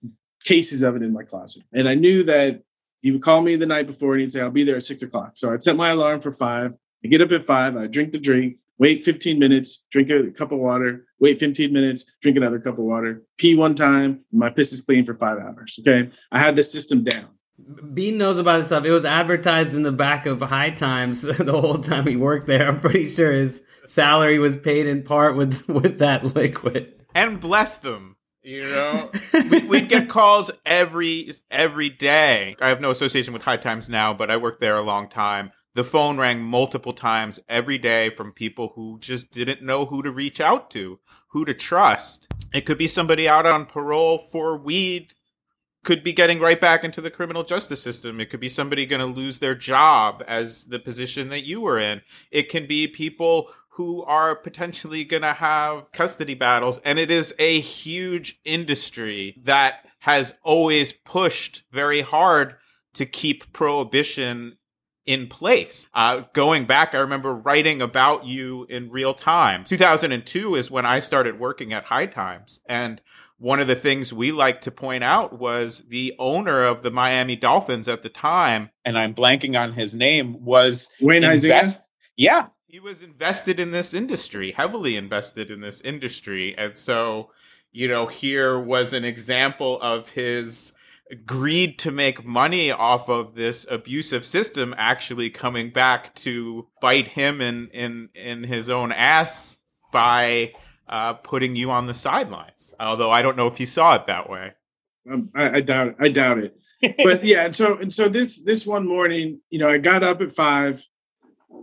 cases of it in my closet. And I knew that he would call me the night before and he'd say, I'll be there at six o'clock. So I'd set my alarm for five. I get up at five, I drink the drink, wait 15 minutes, drink a cup of water, wait 15 minutes, drink another cup of water, pee one time, my piss is clean for five hours. Okay. I had the system down. Bean knows about this stuff. It was advertised in the back of High Times the whole time he worked there. I'm pretty sure his salary was paid in part with with that liquid. And bless them. You know, we, would get calls every every day. I have no association with High Times now, but I worked there a long time the phone rang multiple times every day from people who just didn't know who to reach out to, who to trust. It could be somebody out on parole for weed, could be getting right back into the criminal justice system. It could be somebody going to lose their job as the position that you were in. It can be people who are potentially going to have custody battles. And it is a huge industry that has always pushed very hard to keep prohibition in place. Uh, going back, I remember writing about you in real time. 2002 is when I started working at High Times. And one of the things we like to point out was the owner of the Miami Dolphins at the time, and I'm blanking on his name, was Wayne invest- Yeah, he was invested in this industry, heavily invested in this industry. And so, you know, here was an example of his greed to make money off of this abusive system actually coming back to bite him in in in his own ass by uh, putting you on the sidelines. Although I don't know if he saw it that way. Um, I, I doubt it. I doubt it. But yeah, and so and so this this one morning, you know, I got up at five.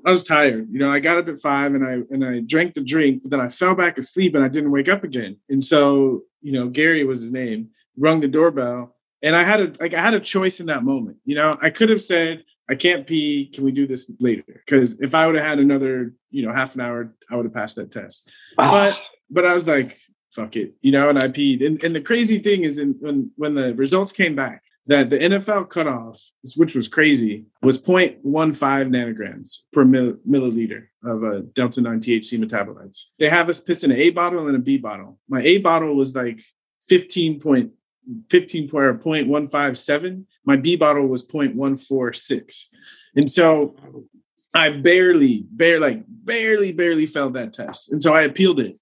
I was tired. You know, I got up at five and I and I drank the drink, but then I fell back asleep and I didn't wake up again. And so, you know, Gary was his name, rung the doorbell. And I had a like I had a choice in that moment. You know, I could have said, I can't pee. Can we do this later? Because if I would have had another, you know, half an hour, I would have passed that test. Ah. But but I was like, fuck it, you know, and I peed. And, and the crazy thing is, in, when when the results came back, that the NFL cutoff, which was crazy, was 0.15 nanograms per mil- milliliter of a delta 9 THC metabolites. They have us piss in an A bottle and a B bottle. My A bottle was like 15 point, 15 point, 0.157. My B bottle was 0.146. And so I barely, barely, like barely, barely failed that test. And so I appealed it.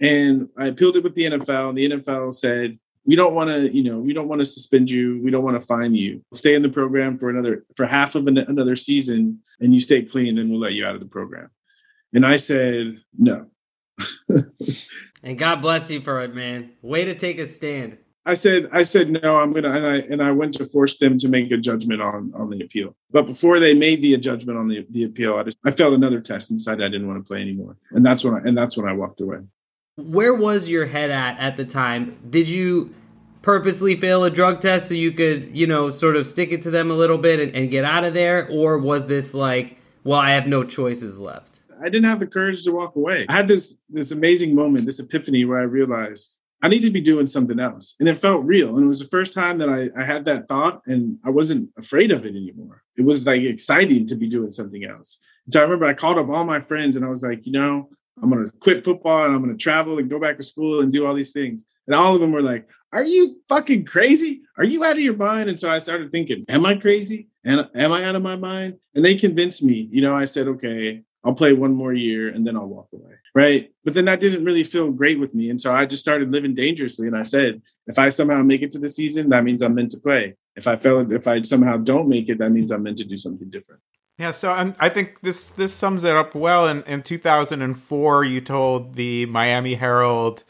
And I appealed it with the NFL. And the NFL said, we don't want to, you know, we don't want to suspend you. We don't want to fine you. Stay in the program for another, for half of an, another season and you stay clean and we'll let you out of the program. And I said, no. and God bless you for it, man. Way to take a stand. I said, I said no. I'm gonna, and I and I went to force them to make a judgment on on the appeal. But before they made the judgment on the the appeal, I just I failed another test and decided I didn't want to play anymore. And that's when I and that's when I walked away. Where was your head at at the time? Did you purposely fail a drug test so you could, you know, sort of stick it to them a little bit and, and get out of there, or was this like, well, I have no choices left? I didn't have the courage to walk away. I had this this amazing moment, this epiphany where I realized I need to be doing something else. And it felt real. And it was the first time that I, I had that thought and I wasn't afraid of it anymore. It was like exciting to be doing something else. So I remember I called up all my friends and I was like, you know, I'm going to quit football and I'm going to travel and go back to school and do all these things. And all of them were like, are you fucking crazy? Are you out of your mind? And so I started thinking, am I crazy? And am I out of my mind? And they convinced me, you know, I said, okay, I'll play one more year and then I'll walk away. Right. But then that didn't really feel great with me. And so I just started living dangerously. And I said, if I somehow make it to the season, that means I'm meant to play. If I fail, if I somehow don't make it, that means I'm meant to do something different. Yeah, so um, I think this this sums it up well. In, in 2004, you told the Miami Herald,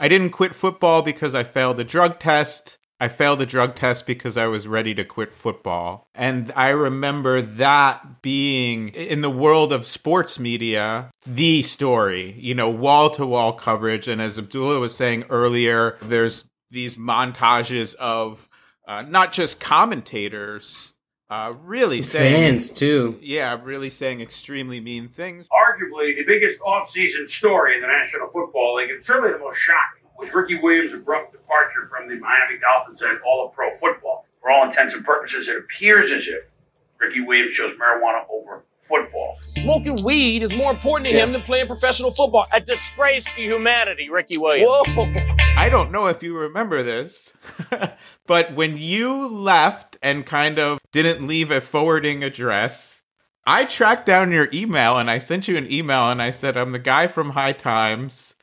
I didn't quit football because I failed a drug test. I failed a drug test because I was ready to quit football. And I remember that being in the world of sports media, the story, you know, wall to wall coverage. And as Abdullah was saying earlier, there's these montages of uh, not just commentators. Uh, really saying fans too. Yeah, really saying extremely mean things. Arguably the biggest offseason story in the National Football League, and certainly the most shocking, was Ricky Williams' abrupt departure from the Miami Dolphins and all of pro football. For all intents and purposes, it appears as if Ricky Williams chose marijuana over football. Smoking weed is more important to him than playing professional football. A disgrace to humanity, Ricky Williams. Whoa. I don't know if you remember this, but when you left and kind of didn't leave a forwarding address, I tracked down your email and I sent you an email and I said, I'm the guy from High Times.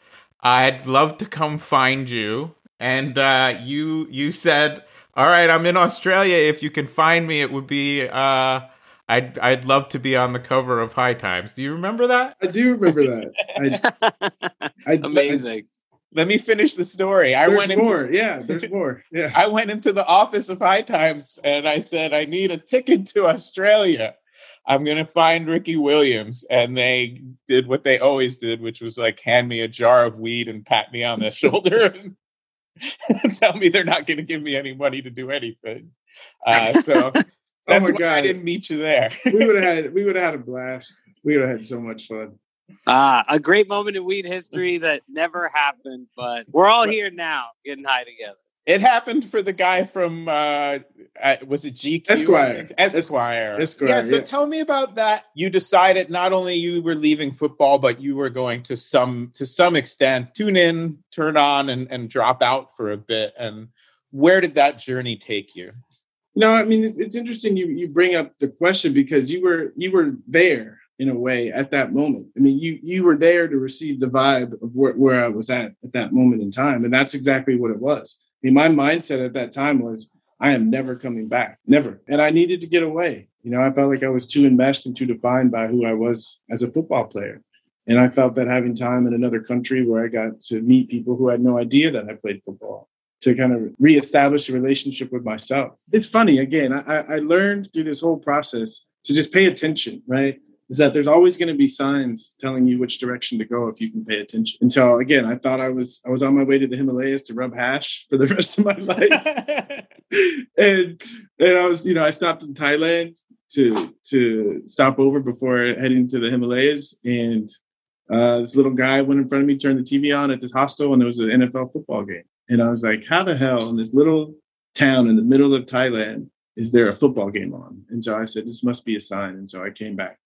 I'd love to come find you. And uh, you you said, All right, I'm in Australia. If you can find me, it would be uh, I'd I'd love to be on the cover of High Times. Do you remember that? I do remember that. I, I, Amazing. Let me finish the story. I there's went into, more. Yeah, there's more. Yeah. I went into the office of High Times and I said, I need a ticket to Australia. I'm going to find Ricky Williams. And they did what they always did, which was like hand me a jar of weed and pat me on the shoulder and tell me they're not going to give me any money to do anything. Uh, so that's oh my why God. I didn't meet you there. we would have had we would have had a blast. We would have had so much fun. Ah, a great moment in weed history that never happened, but we're all here now getting high together. It happened for the guy from uh, uh was it GQ? Esquire. Esquire. Esquire, Yeah. So yeah. tell me about that. You decided not only you were leaving football, but you were going to some to some extent tune in, turn on, and and drop out for a bit. And where did that journey take you? No, I mean it's, it's interesting you you bring up the question because you were you were there in a way at that moment. I mean you you were there to receive the vibe of where, where I was at at that moment in time, and that's exactly what it was. I mean my mindset at that time was I am never coming back, never, and I needed to get away. You know, I felt like I was too enmeshed and too defined by who I was as a football player. And I felt that having time in another country where I got to meet people who had no idea that I played football to kind of reestablish a relationship with myself. It's funny, again, I, I learned through this whole process to just pay attention, right? Is that there's always going to be signs telling you which direction to go if you can pay attention. And so again, I thought I was I was on my way to the Himalayas to rub hash for the rest of my life. and and I was, you know, I stopped in Thailand to to stop over before heading to the Himalayas. And uh, this little guy went in front of me, turned the TV on at this hostel, and there was an NFL football game. And I was like, how the hell in this little town in the middle of Thailand is there a football game on? And so I said, this must be a sign. And so I came back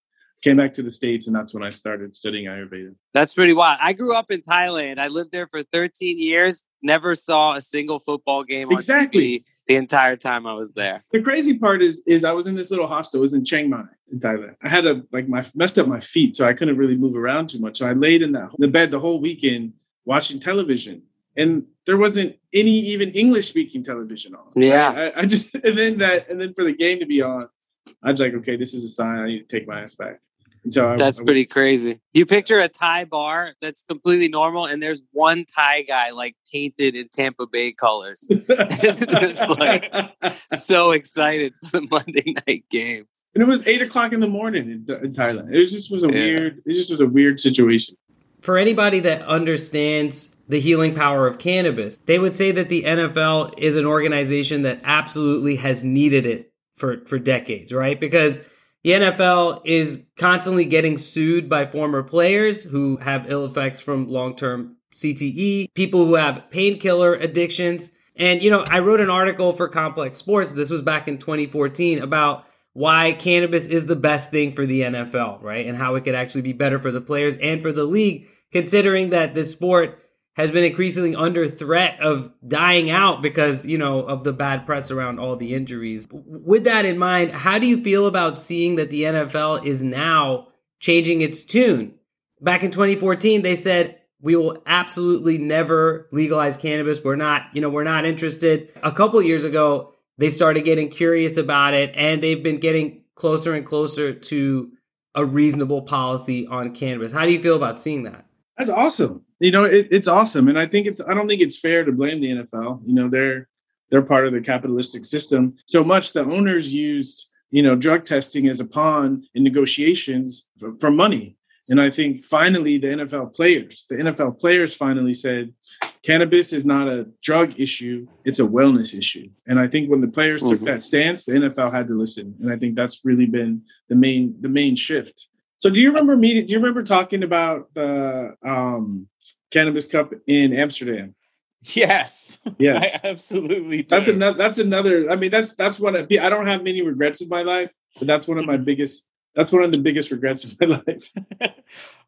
came back to the states and that's when i started studying ayurveda. That's pretty wild. I grew up in thailand. I lived there for 13 years. Never saw a single football game exactly. The entire time i was there. The crazy part is is i was in this little hostel. It was in chiang mai in thailand. I had a like my messed up my feet so i couldn't really move around too much. So i laid in that the bed the whole weekend watching television. And there wasn't any even english speaking television on. Yeah. I, I just and then that and then for the game to be on I was like, okay, this is a sign. I need to take my ass back. So I, that's I, pretty crazy. You picture a Thai bar that's completely normal, and there's one Thai guy like painted in Tampa Bay colors. it's just like so excited for the Monday night game. And it was eight o'clock in the morning in, in Thailand. It was just was a yeah. weird. It just was a weird situation. For anybody that understands the healing power of cannabis, they would say that the NFL is an organization that absolutely has needed it for for decades, right? Because the NFL is constantly getting sued by former players who have ill effects from long term CTE, people who have painkiller addictions. And, you know, I wrote an article for Complex Sports, this was back in 2014, about why cannabis is the best thing for the NFL, right? And how it could actually be better for the players and for the league, considering that this sport has been increasingly under threat of dying out because, you know, of the bad press around all the injuries. With that in mind, how do you feel about seeing that the NFL is now changing its tune? Back in 2014, they said, we will absolutely never legalize cannabis. We're not, you know, we're not interested. A couple years ago, they started getting curious about it and they've been getting closer and closer to a reasonable policy on cannabis. How do you feel about seeing that? That's awesome. You know, it, it's awesome, and I think it's. I don't think it's fair to blame the NFL. You know, they're they're part of the capitalistic system so much. The owners used you know drug testing as a pawn in negotiations for, for money. And I think finally the NFL players, the NFL players finally said, cannabis is not a drug issue, it's a wellness issue. And I think when the players mm-hmm. took that stance, the NFL had to listen. And I think that's really been the main the main shift. So do you remember me? Do you remember talking about the um, cannabis cup in Amsterdam? Yes. Yes. I absolutely do. That's another that's another I mean that's that's one of, I don't have many regrets in my life, but that's one of my biggest that's one of the biggest regrets of my life.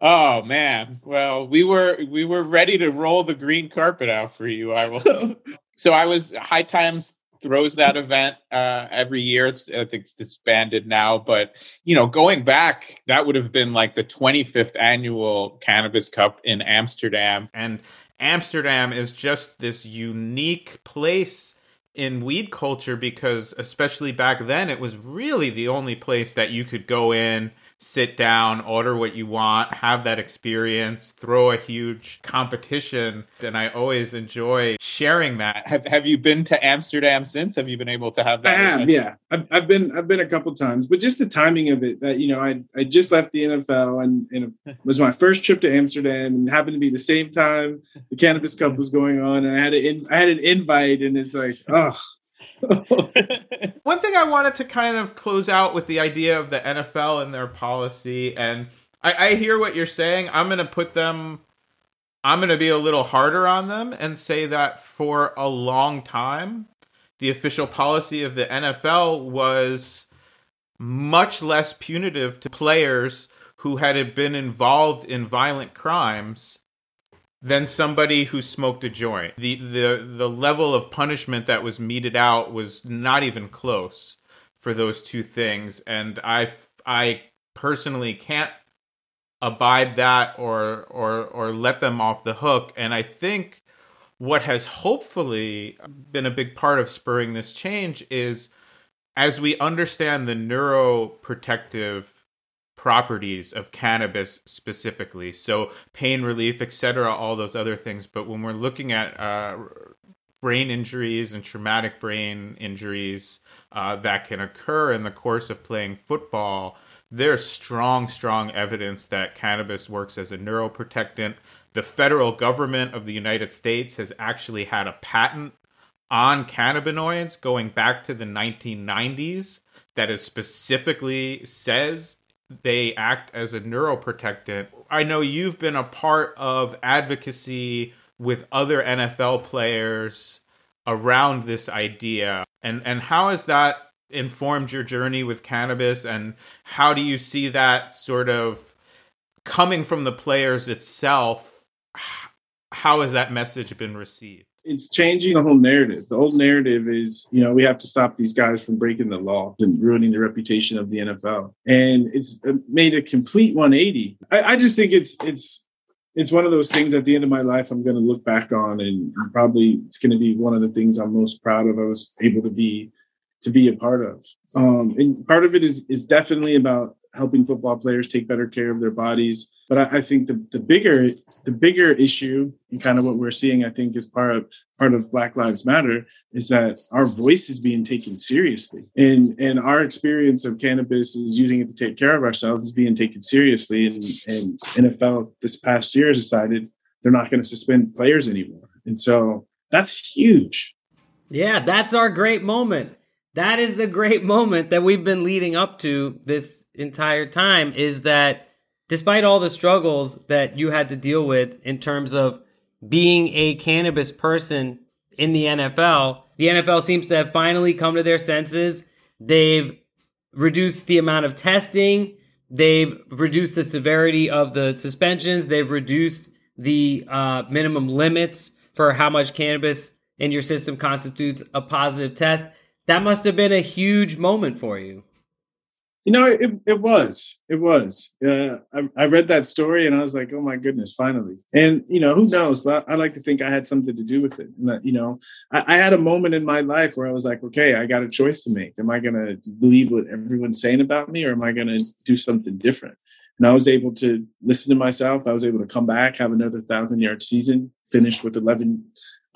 oh man. Well, we were we were ready to roll the green carpet out for you. I was. so I was high times throws that event uh, every year. It's I think it's disbanded now, but you know, going back, that would have been like the 25th annual Cannabis Cup in Amsterdam, and Amsterdam is just this unique place in weed culture because especially back then it was really the only place that you could go in sit down, order what you want, have that experience, throw a huge competition. And I always enjoy sharing that. Have Have you been to Amsterdam since? Have you been able to have that? I have, yeah. I've, I've been I've been a couple times, but just the timing of it. That you know, I I just left the NFL and, and it was my first trip to Amsterdam, and happened to be the same time the Cannabis Cup was going on, and I had an I had an invite, and it's like, oh One thing I wanted to kind of close out with the idea of the NFL and their policy, and I, I hear what you're saying. I'm going to put them, I'm going to be a little harder on them and say that for a long time, the official policy of the NFL was much less punitive to players who had been involved in violent crimes than somebody who smoked a joint. The the the level of punishment that was meted out was not even close for those two things and I I personally can't abide that or or or let them off the hook and I think what has hopefully been a big part of spurring this change is as we understand the neuroprotective properties of cannabis specifically. So pain relief, etc., all those other things. But when we're looking at uh, brain injuries and traumatic brain injuries uh, that can occur in the course of playing football, there's strong, strong evidence that cannabis works as a neuroprotectant. The federal government of the United States has actually had a patent on cannabinoids going back to the 1990s that is specifically says they act as a neuroprotectant. I know you've been a part of advocacy with other NFL players around this idea. And and how has that informed your journey with cannabis and how do you see that sort of coming from the players itself? How has that message been received? It's changing the whole narrative. The old narrative is, you know, we have to stop these guys from breaking the law and ruining the reputation of the NFL. And it's made a complete 180. I, I just think it's it's it's one of those things at the end of my life I'm going to look back on, and probably it's going to be one of the things I'm most proud of. I was able to be to be a part of. Um, and part of it is is definitely about helping football players take better care of their bodies. But I, I, think the, the bigger the bigger issue and kind of what we're seeing, I think, is part of part of Black Lives Matter is that our voice is being taken seriously. And and our experience of cannabis is using it to take care of ourselves is being taken seriously. And, and NFL this past year has decided they're not going to suspend players anymore. And so that's huge. Yeah, that's our great moment. That is the great moment that we've been leading up to this entire time is that despite all the struggles that you had to deal with in terms of being a cannabis person in the NFL, the NFL seems to have finally come to their senses. They've reduced the amount of testing, they've reduced the severity of the suspensions, they've reduced the uh, minimum limits for how much cannabis in your system constitutes a positive test. That must have been a huge moment for you. You know, it, it was. It was. Uh, I, I, read that story and I was like, oh my goodness, finally. And, you know, who knows? But I, like to think I had something to do with it. And that, you know, I, I, had a moment in my life where I was like, okay, I got a choice to make. Am I going to believe what everyone's saying about me or am I going to do something different? And I was able to listen to myself. I was able to come back, have another thousand yard season, finish with 11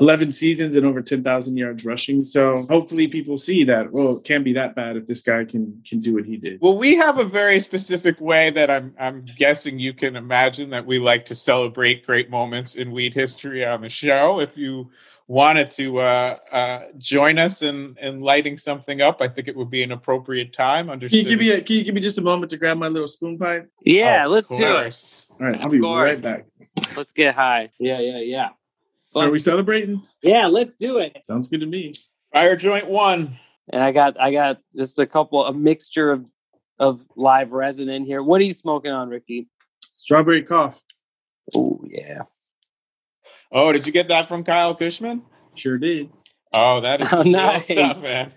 11 seasons and over 10,000 yards rushing. So hopefully people see that, well, it can't be that bad if this guy can can do what he did. Well, we have a very specific way that I'm I'm guessing you can imagine that we like to celebrate great moments in weed history on the show. If you wanted to uh, uh, join us in, in lighting something up, I think it would be an appropriate time. Understood. Can you give me a, Can you give me just a moment to grab my little spoon pipe? Yeah, let's course. do it. All right, I'll of be course. right back. Let's get high. Yeah, yeah, yeah. So are we celebrating? Yeah, let's do it. Sounds good to me. Fire joint one. And I got I got just a couple a mixture of of live resin in here. What are you smoking on, Ricky? Strawberry cough. Oh yeah. Oh, did you get that from Kyle Kushman? Sure did. Oh, that is oh, nice stuff, man.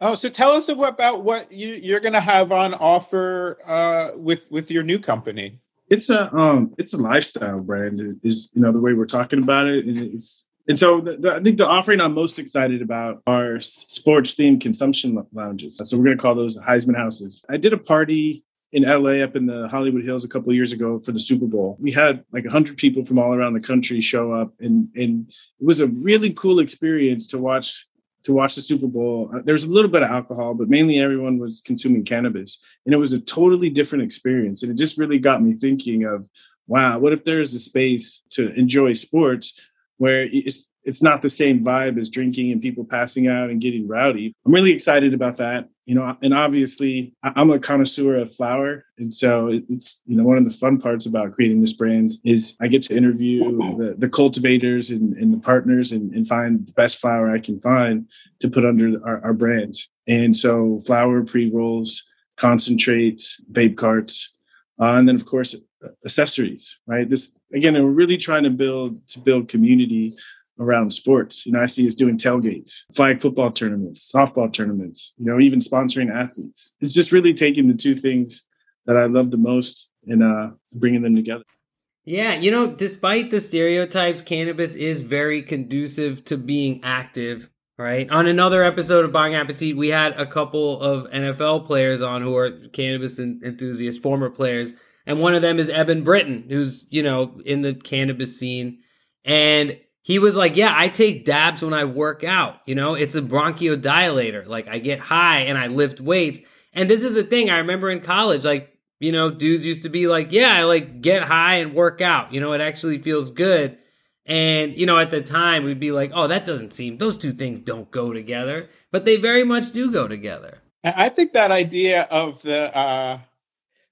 Oh, so tell us about what you, you're going to have on offer uh, with with your new company it's a um it's a lifestyle brand is you know the way we're talking about it and it's and so the, the, I think the offering I'm most excited about are sports themed consumption lounges. So we're going to call those Heisman houses. I did a party in LA up in the Hollywood Hills a couple years ago for the Super Bowl. We had like 100 people from all around the country show up and and it was a really cool experience to watch to watch the Super Bowl. Uh, there was a little bit of alcohol, but mainly everyone was consuming cannabis. And it was a totally different experience. And it just really got me thinking of, wow, what if there's a space to enjoy sports where it's it's not the same vibe as drinking and people passing out and getting rowdy. I'm really excited about that. You know, and obviously I'm a connoisseur of flower. And so it's, you know, one of the fun parts about creating this brand is I get to interview the, the cultivators and, and, the partners and, and, find the best flower I can find to put under our, our brand. And so flower pre-rolls, concentrates, vape carts, uh, and then of course accessories, right? This, again, we're really trying to build, to build community around sports. You know, I see us doing tailgates, flag football tournaments, softball tournaments, you know, even sponsoring athletes. It's just really taking the two things that I love the most and uh, bringing them together. Yeah, you know, despite the stereotypes, cannabis is very conducive to being active, right? On another episode of Bon Appetit, we had a couple of NFL players on who are cannabis enthusiasts, former players, and one of them is Eben Britton, who's, you know, in the cannabis scene. And he was like, Yeah, I take dabs when I work out. You know, it's a bronchodilator. Like I get high and I lift weights. And this is a thing I remember in college, like, you know, dudes used to be like, Yeah, I like get high and work out. You know, it actually feels good. And, you know, at the time we'd be like, Oh, that doesn't seem, those two things don't go together. But they very much do go together. I think that idea of the, uh,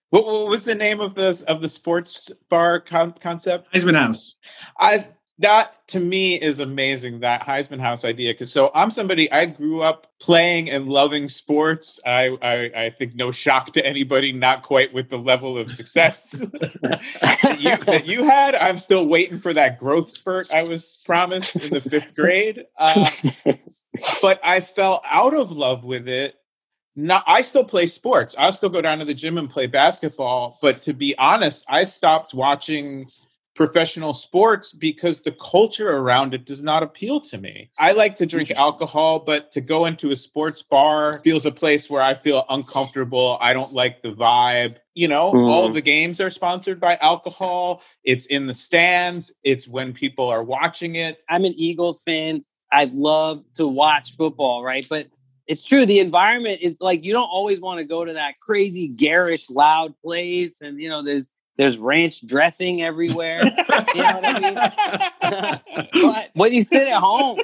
what, what was the name of this of the sports bar con- concept? Heisman House. I that to me is amazing that Heisman House idea because so I'm somebody I grew up playing and loving sports. I, I I think no shock to anybody, not quite with the level of success that, you, that you had. I'm still waiting for that growth spurt I was promised in the fifth grade. Uh, but I fell out of love with it not I still play sports. I'll still go down to the gym and play basketball, but to be honest, I stopped watching professional sports because the culture around it does not appeal to me. I like to drink alcohol, but to go into a sports bar feels a place where I feel uncomfortable. I don't like the vibe. You know, mm. all the games are sponsored by alcohol. It's in the stands. It's when people are watching it. I'm an Eagles fan. I love to watch football, right? But it's true. The environment is like you don't always want to go to that crazy, garish, loud place, and you know there's there's ranch dressing everywhere. you know what I mean? but when you sit at home,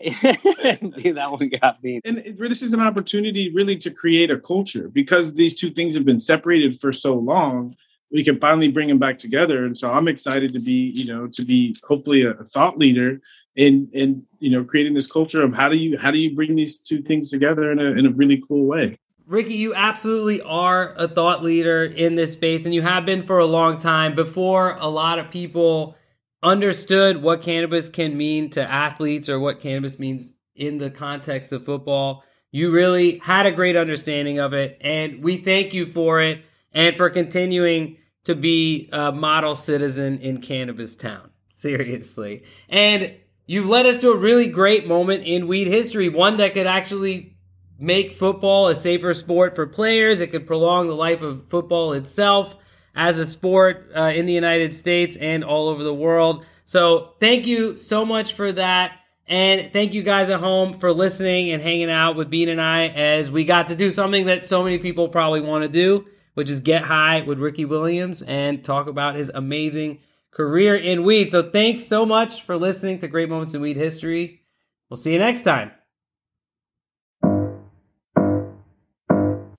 that one got me. And this is an opportunity really to create a culture because these two things have been separated for so long. We can finally bring them back together, and so I'm excited to be, you know, to be hopefully a, a thought leader in in you know creating this culture of how do you how do you bring these two things together in a in a really cool way. Ricky, you absolutely are a thought leader in this space, and you have been for a long time before a lot of people understood what cannabis can mean to athletes or what cannabis means in the context of football. You really had a great understanding of it, and we thank you for it and for continuing to be a model citizen in Cannabis Town. Seriously. And you've led us to a really great moment in weed history, one that could actually make football a safer sport for players. It could prolong the life of football itself as a sport uh, in the United States and all over the world. So thank you so much for that. And thank you guys at home for listening and hanging out with Bean and I as we got to do something that so many people probably want to do, which is get high with Ricky Williams and talk about his amazing career in weed. So thanks so much for listening to Great Moments in Weed History. We'll see you next time.